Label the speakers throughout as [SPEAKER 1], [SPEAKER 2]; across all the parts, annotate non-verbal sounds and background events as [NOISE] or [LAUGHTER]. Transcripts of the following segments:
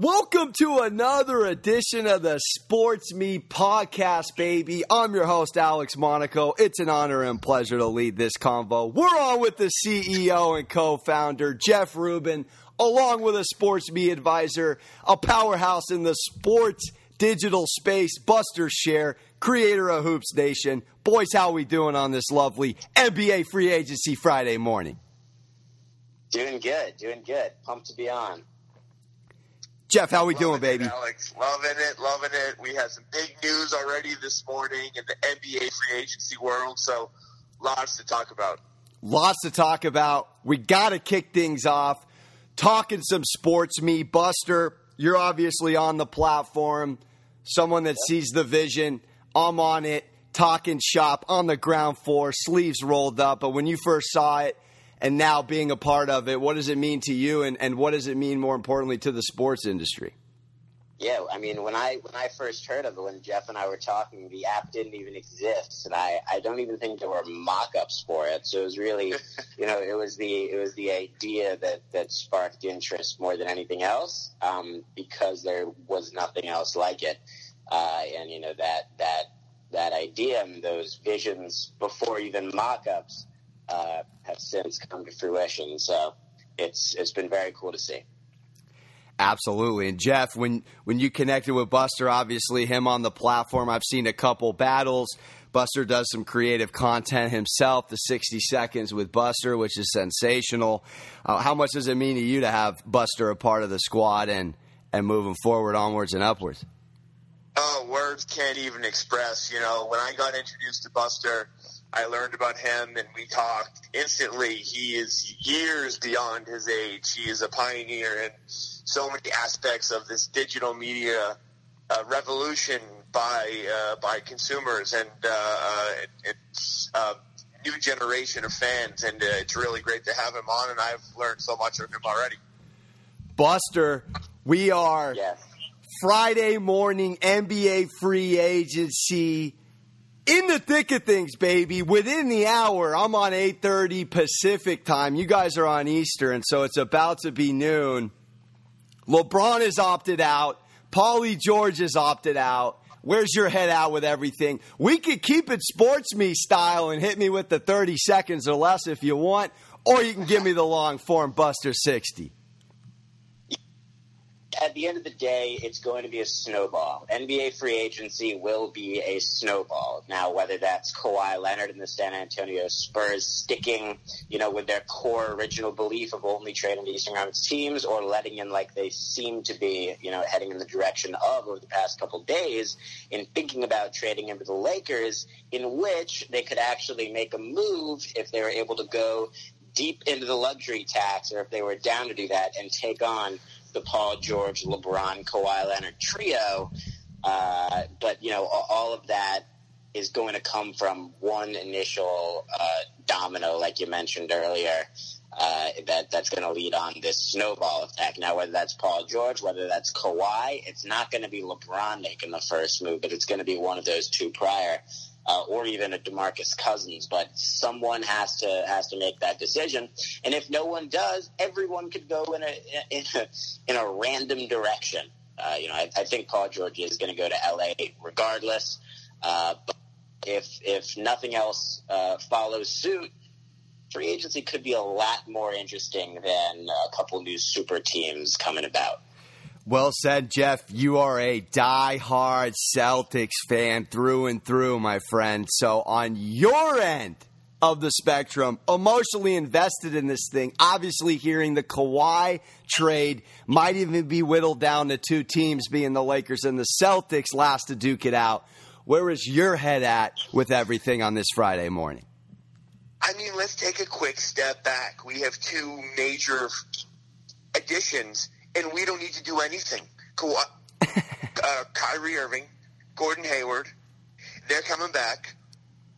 [SPEAKER 1] Welcome to another edition of the Sports Me podcast, baby. I'm your host, Alex Monaco. It's an honor and pleasure to lead this convo. We're on with the CEO and co founder, Jeff Rubin, along with a Sports Me advisor, a powerhouse in the sports digital space, Buster Scher, creator of Hoops Nation. Boys, how are we doing on this lovely NBA free agency Friday morning?
[SPEAKER 2] Doing good, doing good. Pumped to be on.
[SPEAKER 1] Jeff, how we
[SPEAKER 3] loving
[SPEAKER 1] doing, baby?
[SPEAKER 3] It, Alex, loving it, loving it. We had some big news already this morning in the NBA free agency world, so lots to talk about.
[SPEAKER 1] Lots to talk about. We got to kick things off. Talking some sports, me, Buster. You're obviously on the platform, someone that sees the vision. I'm on it, talking shop on the ground floor, sleeves rolled up. But when you first saw it, and now being a part of it, what does it mean to you, and, and what does it mean more importantly to the sports industry?
[SPEAKER 2] Yeah, I mean, when I when I first heard of it, when Jeff and I were talking, the app didn't even exist, and I, I don't even think there were mock-ups for it. So it was really, [LAUGHS] you know, it was the it was the idea that that sparked interest more than anything else, um, because there was nothing else like it, uh, and you know that that that idea and those visions before even mock-ups uh, have since come to fruition. So it's it's been very cool to see.
[SPEAKER 1] Absolutely. And Jeff, when when you connected with Buster, obviously him on the platform, I've seen a couple battles. Buster does some creative content himself, the 60 seconds with Buster, which is sensational. Uh, how much does it mean to you to have Buster a part of the squad and and moving forward, onwards and upwards?
[SPEAKER 3] Oh, words can't even express. You know, when I got introduced to Buster, I learned about him and we talked instantly. He is years beyond his age. He is a pioneer in so many aspects of this digital media uh, revolution by uh, by consumers and uh, uh it's a new generation of fans. And uh, it's really great to have him on. And I've learned so much of him already.
[SPEAKER 1] Buster, we are
[SPEAKER 2] Yes.
[SPEAKER 1] Friday morning NBA free agency in the thick of things, baby. Within the hour, I'm on 8:30 Pacific time. You guys are on Eastern, so it's about to be noon. LeBron is opted out. Paulie George is opted out. Where's your head out with everything? We could keep it sports me style and hit me with the 30 seconds or less if you want, or you can give me the long form Buster 60.
[SPEAKER 2] At the end of the day, it's going to be a snowball. NBA free agency will be a snowball. Now, whether that's Kawhi Leonard and the San Antonio Spurs sticking, you know, with their core original belief of only trading to Eastern Conference teams, or letting in like they seem to be, you know, heading in the direction of over the past couple days, in thinking about trading into the Lakers, in which they could actually make a move if they were able to go deep into the luxury tax, or if they were down to do that and take on the Paul George, LeBron, Kawhi Leonard trio. Uh, but you know, all of that is going to come from one initial uh, domino, like you mentioned earlier. Uh, that that's going to lead on this snowball effect. Now, whether that's Paul George, whether that's Kawhi, it's not going to be LeBron making the first move, but it's going to be one of those two prior, uh, or even a Demarcus Cousins. But someone has to has to make that decision, and if no one does, everyone could go in a in a, in a random direction. Uh, you know, I, I think Paul George is going to go to LA regardless. Uh, but if if nothing else uh, follows suit, free agency could be a lot more interesting than a couple new super teams coming about.
[SPEAKER 1] Well said, Jeff. You are a die-hard Celtics fan through and through, my friend. So, on your end of the spectrum, emotionally invested in this thing, obviously hearing the Kawhi trade might even be whittled down to two teams, being the Lakers and the Celtics, last to duke it out. Where is your head at with everything on this Friday morning?
[SPEAKER 3] I mean, let's take a quick step back. We have two major additions, and we don't need to do anything. Kawhi, [LAUGHS] uh, Kyrie Irving, Gordon Hayward, they're coming back.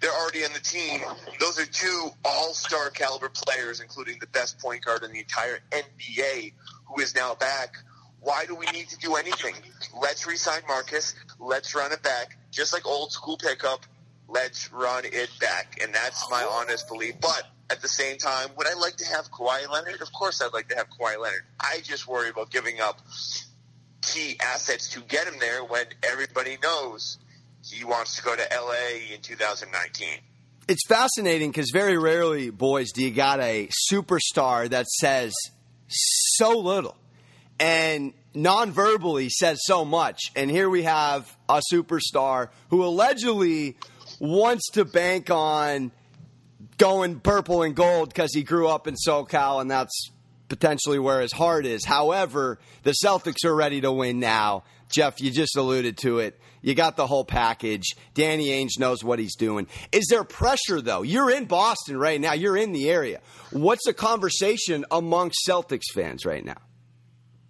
[SPEAKER 3] They're already on the team. Those are two all-star caliber players, including the best point guard in the entire NBA, who is now back. Why do we need to do anything? Let's resign Marcus. Let's run it back, just like old school pickup. Let's run it back, and that's my honest belief. But at the same time, would I like to have Kawhi Leonard? Of course, I'd like to have Kawhi Leonard. I just worry about giving up key assets to get him there when everybody knows he wants to go to LA in 2019.
[SPEAKER 1] It's fascinating because very rarely, boys, do you got a superstar that says so little and non-verbally says so much. And here we have a superstar who allegedly wants to bank on going purple and gold because he grew up in SoCal and that's potentially where his heart is. However, the Celtics are ready to win now. Jeff, you just alluded to it. You got the whole package. Danny Ainge knows what he's doing. Is there pressure, though? You're in Boston right now, you're in the area. What's the conversation amongst Celtics fans right now?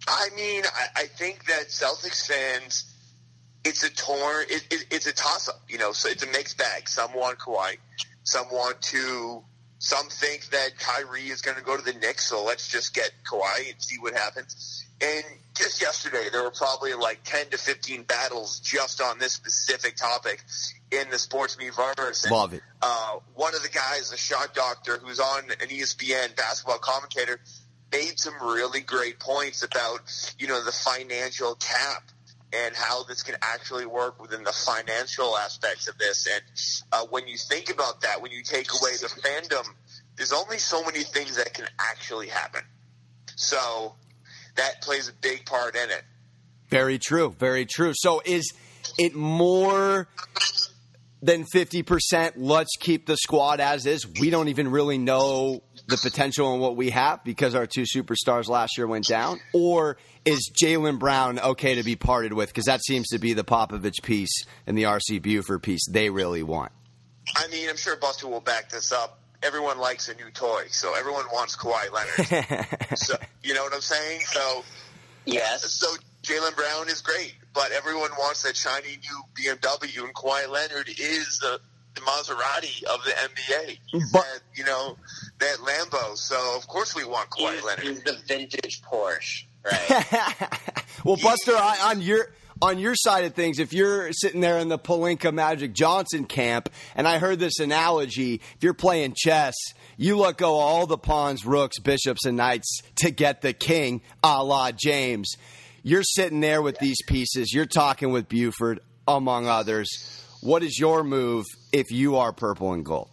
[SPEAKER 3] I mean, I, think that Celtics fans, it's a torn, it, it, it's a toss up, you know, so it's a mixed bag. Some want Kawhi, some want to, some think that Kyrie is going to go to the Knicks, so let's just get Kawhi and see what happens. And just yesterday, there were probably like 10 to 15 battles just on this specific topic in the sports verse.
[SPEAKER 1] Love it.
[SPEAKER 3] Uh, one of the guys, a shot doctor who's on an ESPN basketball commentator, made some really great points about, you know, the financial cap and how this can actually work within the financial aspects of this. And uh, when you think about that, when you take away the fandom, there's only so many things that can actually happen. So that plays a big part in it.
[SPEAKER 1] Very true. Very true. So is it more than 50%? Let's keep the squad as is. We don't even really know the potential and what we have because our two superstars last year went down? Or is Jaylen Brown okay to be parted with? Because that seems to be the Popovich piece and the RC Buford piece they really want.
[SPEAKER 3] I mean, I'm sure Buster will back this up. Everyone likes a new toy, so everyone wants Kawhi Leonard. [LAUGHS] so you know what I'm saying? So
[SPEAKER 2] yes.
[SPEAKER 3] So Jaylen Brown is great, but everyone wants that shiny new BMW, and Kawhi Leonard is the, the Maserati of the NBA. He's but, that, you know, that Lambo. So of course we want Kawhi
[SPEAKER 2] he's,
[SPEAKER 3] Leonard.
[SPEAKER 2] He's the vintage Porsche, right? [LAUGHS]
[SPEAKER 1] well, Buster, on your on your side of things, if you're sitting there in the Pelinka Magic Johnson camp, and I heard this analogy, if you're playing chess, you let go all the pawns, rooks, bishops, and knights to get the king, a la James. You're sitting there with these pieces. You're talking with Buford, among others. What is your move if you are purple and gold?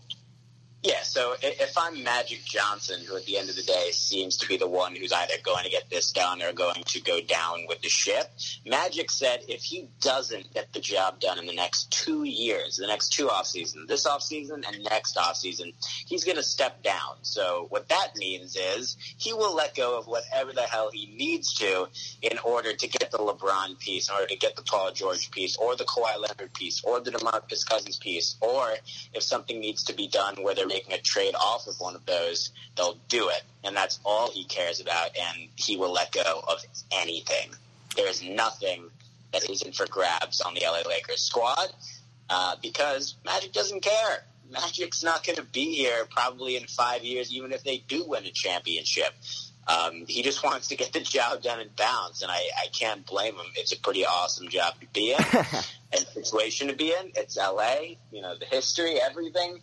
[SPEAKER 2] Yeah, so if I'm Magic Johnson, who at the end of the day seems to be the one who's either going to get this done or going to go down with the ship, Magic said if he doesn't get the job done in the next two years, the next two off seasons, this off season and next off season, he's going to step down. So what that means is he will let go of whatever the hell he needs to in order to get the LeBron piece, in order to get the Paul George piece, or the Kawhi Leonard piece, or the DeMarcus Cousins piece, or if something needs to be done where they're making a trade off of one of those, they'll do it. And that's all he cares about, and he will let go of anything. There is nothing that isn't for grabs on the LA Lakers squad uh, because Magic doesn't care. Magic's not going to be here probably in five years, even if they do win a championship. Um, he just wants to get the job done and bounce, and I, I can't blame him. It's a pretty awesome job to be in, [LAUGHS] and situation to be in. It's LA, you know, the history, everything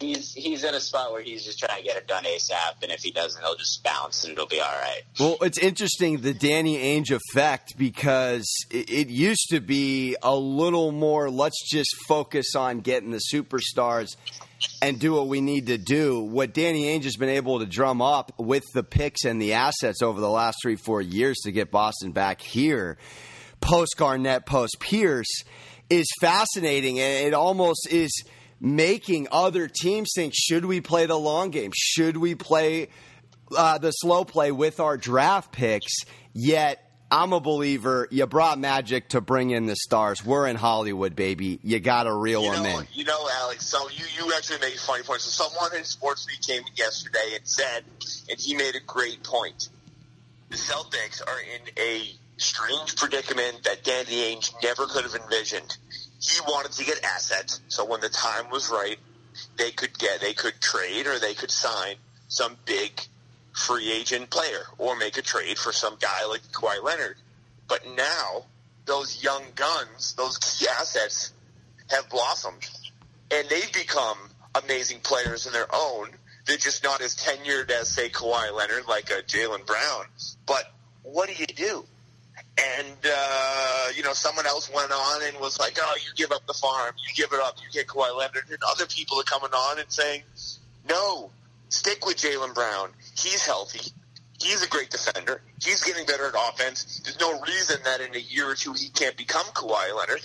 [SPEAKER 2] he's he's in a spot where he's just trying to get it done ASAP, and if he doesn't, he'll just bounce and it'll be all right.
[SPEAKER 1] Well, it's interesting the Danny Ainge effect because it, it used to be a little more. Let's just focus on getting the superstars and do what we need to do. What Danny Ainge has been able to drum up with the picks and the assets over the last three four years to get Boston back here, post Garnett, post Pierce, is fascinating, and it almost is making other teams think should we play the long game? Should we play uh, the slow play with our draft picks? Yet, I'm a believer. You brought Magic to bring in the stars. We're in Hollywood, baby. You got to reel
[SPEAKER 3] you
[SPEAKER 1] them
[SPEAKER 3] know,
[SPEAKER 1] in.
[SPEAKER 3] You know, Alex. So you you actually made a funny point. So someone in Sports Week came yesterday and said, and he made a great point. The Celtics are in a strange predicament that Danny Ainge never could have envisioned he wanted to get assets. So when the time was right, they could get, they could trade or they could sign some big free agent player or make a trade for some guy like Kawhi Leonard. But now those young guns, those key assets have blossomed and they've become amazing players in their own. They're just not as tenured as say Kawhi Leonard, like a Jaylen Brown. But what do you do? And uh, you know someone else went on and was like, "Oh, you give up the farm, you give it up, you get Kawhi Leonard," and other people are coming on and saying, "No, stick with Jaylen Brown. He's healthy. He's a great defender. He's getting better at offense. There's no reason that in a year or two he can't become Kawhi Leonard."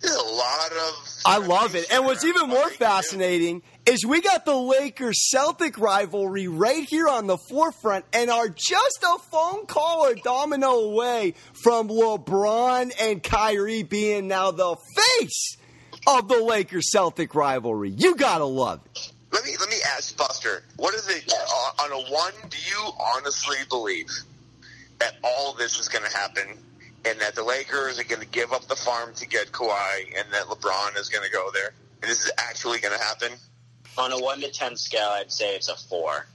[SPEAKER 3] There's a lot of.
[SPEAKER 1] I love it. And what's even more fascinating is we got the Lakers Celtic rivalry right here on the forefront and are just a phone call or domino away from LeBron and Kyrie being now the face of the Lakers Celtic rivalry. You gotta love it.
[SPEAKER 3] Let me let me ask Buster. What is it uh, on a one? Do you honestly believe that all this is going to happen and that the Lakers are going to give up the farm to get Kawhi, and that LeBron is going to go there. And this is actually going to happen.
[SPEAKER 2] On a one to ten scale, I'd say it's a four.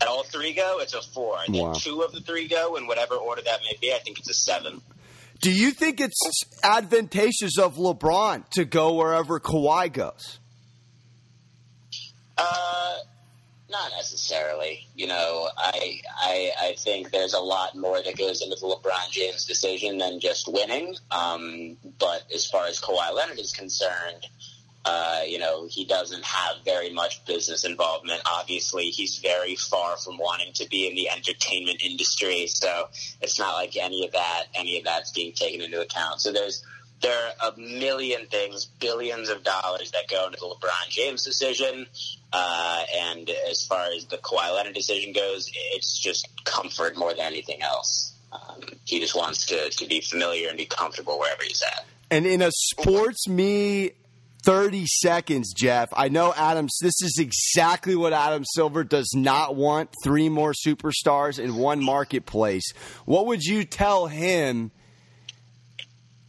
[SPEAKER 2] At all three go, it's a four. And
[SPEAKER 1] Wow.
[SPEAKER 2] then two of the three go, in whatever order that may be, I think it's a seven.
[SPEAKER 1] Do you think it's advantageous of LeBron to go wherever Kawhi goes?
[SPEAKER 2] Uh, not necessarily. You know, I, I I think there's a lot more that goes into the LeBron James decision than just winning. Um, but as far as Kawhi Leonard is concerned, uh, you know, he doesn't have very much business involvement. Obviously, he's very far from wanting to be in the entertainment industry, so it's not like any of that any of that's being taken into account. So there's there are a million things, billions of dollars that go into the LeBron James decision. Uh, and as far as the Kawhi Leonard decision goes, it's just comfort more than anything else. Um, he just wants to, to be familiar and be comfortable wherever he's at.
[SPEAKER 1] And in a sports me 30 seconds, Jeff, I know Adams, this is exactly what Adam Silver does not want three more superstars in one marketplace. What would you tell him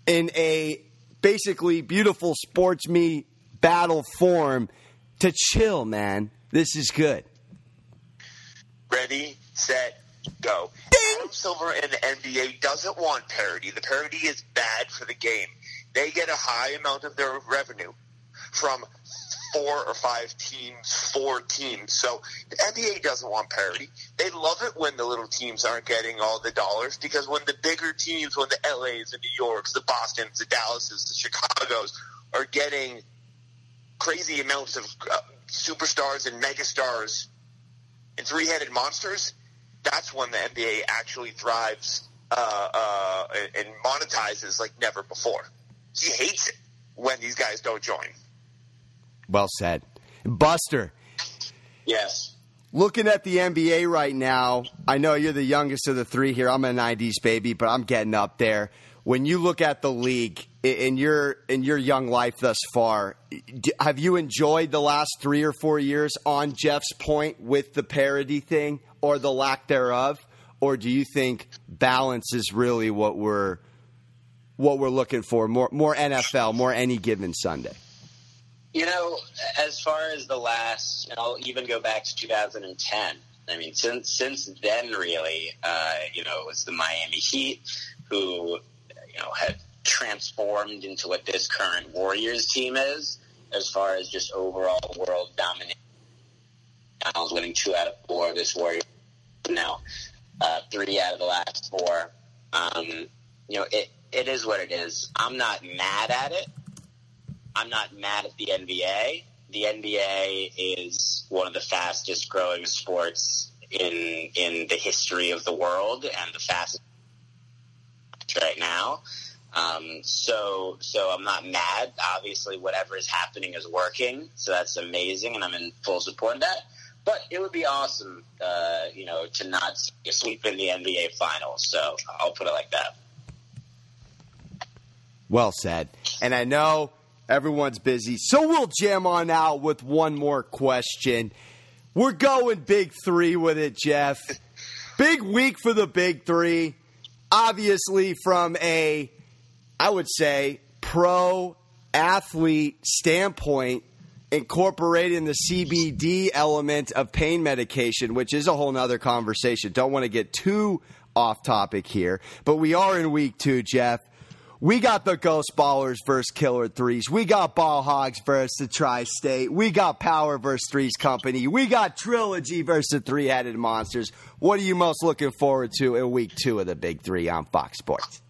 [SPEAKER 1] in a basically beautiful sports me battle form to chill, man? This is good.
[SPEAKER 3] Ready, set, go. Adam Silver in the NBA doesn't want parody. The parody is bad for the game. They get a high amount of their revenue from four or five teams, four teams. So the NBA doesn't want parity. They love it when the little teams aren't getting all the dollars because when the bigger teams, when the LAs, the New Yorks, the Bostons, the Dallases, the Chicagos are getting crazy amounts of uh, superstars and megastars and three-headed monsters, that's when the NBA actually thrives uh, uh, and monetizes like never before. He hates it when these guys don't join.
[SPEAKER 1] Well said. Buster,
[SPEAKER 2] Yes.
[SPEAKER 1] looking at the NBA right now, I know you're the youngest of the three here. I'm a '90s baby, but I'm getting up there. When you look at the league in your in your young life thus far, have you enjoyed the last three or four years? On Jeff's point with the parody thing or the lack thereof, or do you think balance is really what we're what we're looking for? More more NFL, more any given Sunday.
[SPEAKER 2] You know, as far as the last, and I'll even go back to 2010. I mean, since since then, really, uh, you know, it was the Miami Heat who, you know, had transformed into what this current Warriors team is, as far as just overall world domination. Finals winning two out of four this Warriors now, uh, three out of the last four. Um, you know, it it is what it is. I'm not mad at it. I'm not mad at the NBA. The NBA is one of the fastest growing sports in in the history of the world and the fastest right now. Um, so so I'm not mad. Obviously, whatever is happening is working, so that's amazing, and I'm in full support of that. But it would be awesome, uh, you know, to not sweep in the NBA Finals. So I'll put it like that.
[SPEAKER 1] Well said. And I know everyone's busy, so we'll jam on out with one more question. We're going big three with it, Jeff. Big week for the big three. Obviously, from a, I would say, pro athlete standpoint, incorporating the CBD element of pain medication, which is a whole nother conversation. Don't want to get too off topic here, but we are in week two, Jeff. We got the Ghost Ballers versus Killer Threes. We got Ball Hogs versus the Tri State. We got Power versus Threes Company. We got Trilogy versus the Three Headed Monsters. What are you most looking forward to in week two of the Big Three on Fox Sports?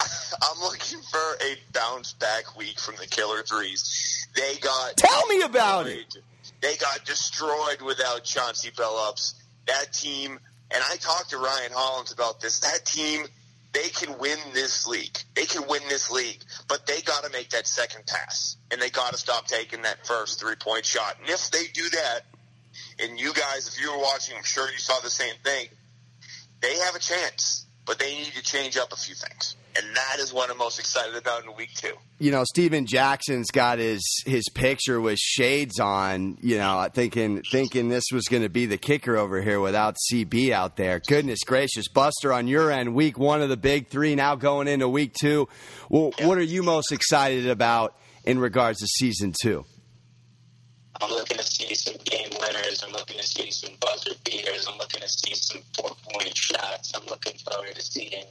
[SPEAKER 3] I'm looking for a bounce back week from the Killer Threes. They got
[SPEAKER 1] Tell me about it.
[SPEAKER 3] They got destroyed without Chauncey Billups. That team, and I talked to Ryan Hollins about this. That team, they can win this league. They can win this league, but they got to make that second pass, and they got to stop taking that first three point shot. And if they do that, and you guys, if you were watching, I'm sure you saw the same thing. They have a chance, but they need to change up a few things and that is what I'm most excited about in week two.
[SPEAKER 1] You know, Stephen Jackson's got his his picture with shades on. You know, thinking thinking this was going to be the kicker over here without CB out there. Goodness gracious, Buster, on your end, week one of the big three, now going into week two. Well, yeah. What are you most excited about in regards to season two?
[SPEAKER 2] I'm looking to see some game winners. I'm looking to see some buzzer beaters. I'm looking to see some four point shots. I'm looking forward to seeing.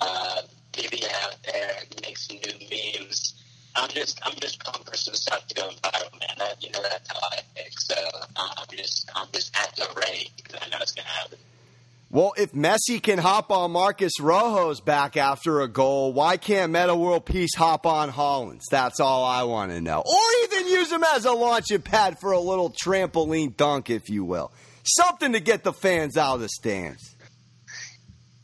[SPEAKER 2] Uh, maybe out there make some new memes. I'm just I'm just pumped for some stuff to go viral, man. That, you know that's how I think. So uh, I'm just I'm just at the ready because I know it's gonna happen.
[SPEAKER 1] Well, if Messi can hop on Marcos Rojo's back after a goal, why can't Metta World Peace hop on Hollins? That's all I want to know. Or even use him as a launching pad for a little trampoline dunk, if you will. Something to get the fans out of the stands.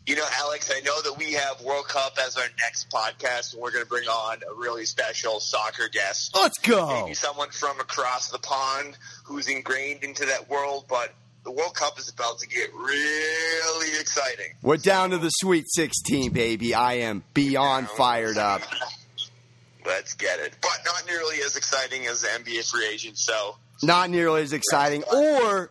[SPEAKER 3] You know, Alex, I know that we have World Cup as our next podcast, and we're going to bring on a really special soccer guest.
[SPEAKER 1] Let's go.
[SPEAKER 3] Maybe someone from across the pond who's ingrained into that world, but the World Cup is about to get really exciting.
[SPEAKER 1] We're down to the Sweet 16, baby. I am beyond fired up. [LAUGHS]
[SPEAKER 3] Let's get it. But not nearly as exciting as the NBA free agent, so.
[SPEAKER 1] Not nearly as exciting. Or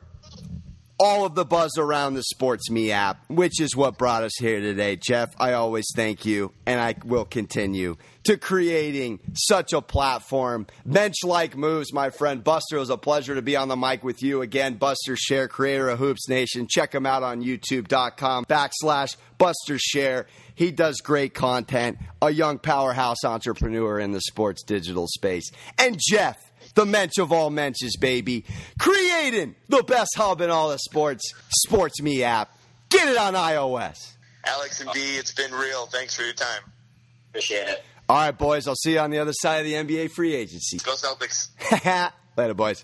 [SPEAKER 1] all of the buzz around the Sports Me app, which is what brought us here today. Jeff, I always thank you, and I will continue to creating such a platform. Bench like moves, my friend Buster. It was a pleasure to be on the mic with you again. Buster Scher, creator of Hoops Nation. Check him out on youtube.com backslash Buster Scher. He does great content, a young powerhouse entrepreneur in the sports digital space. And Jeff, the mensch of all menches, baby. Creating the best hub in all the sports, Sports Me app. Get it on iOS.
[SPEAKER 3] Alex and B, it's been real. Thanks for your time.
[SPEAKER 2] Appreciate it.
[SPEAKER 1] All right, boys. I'll see you on the other side of the NBA free agency.
[SPEAKER 3] Go Celtics. [LAUGHS]
[SPEAKER 1] Later, boys.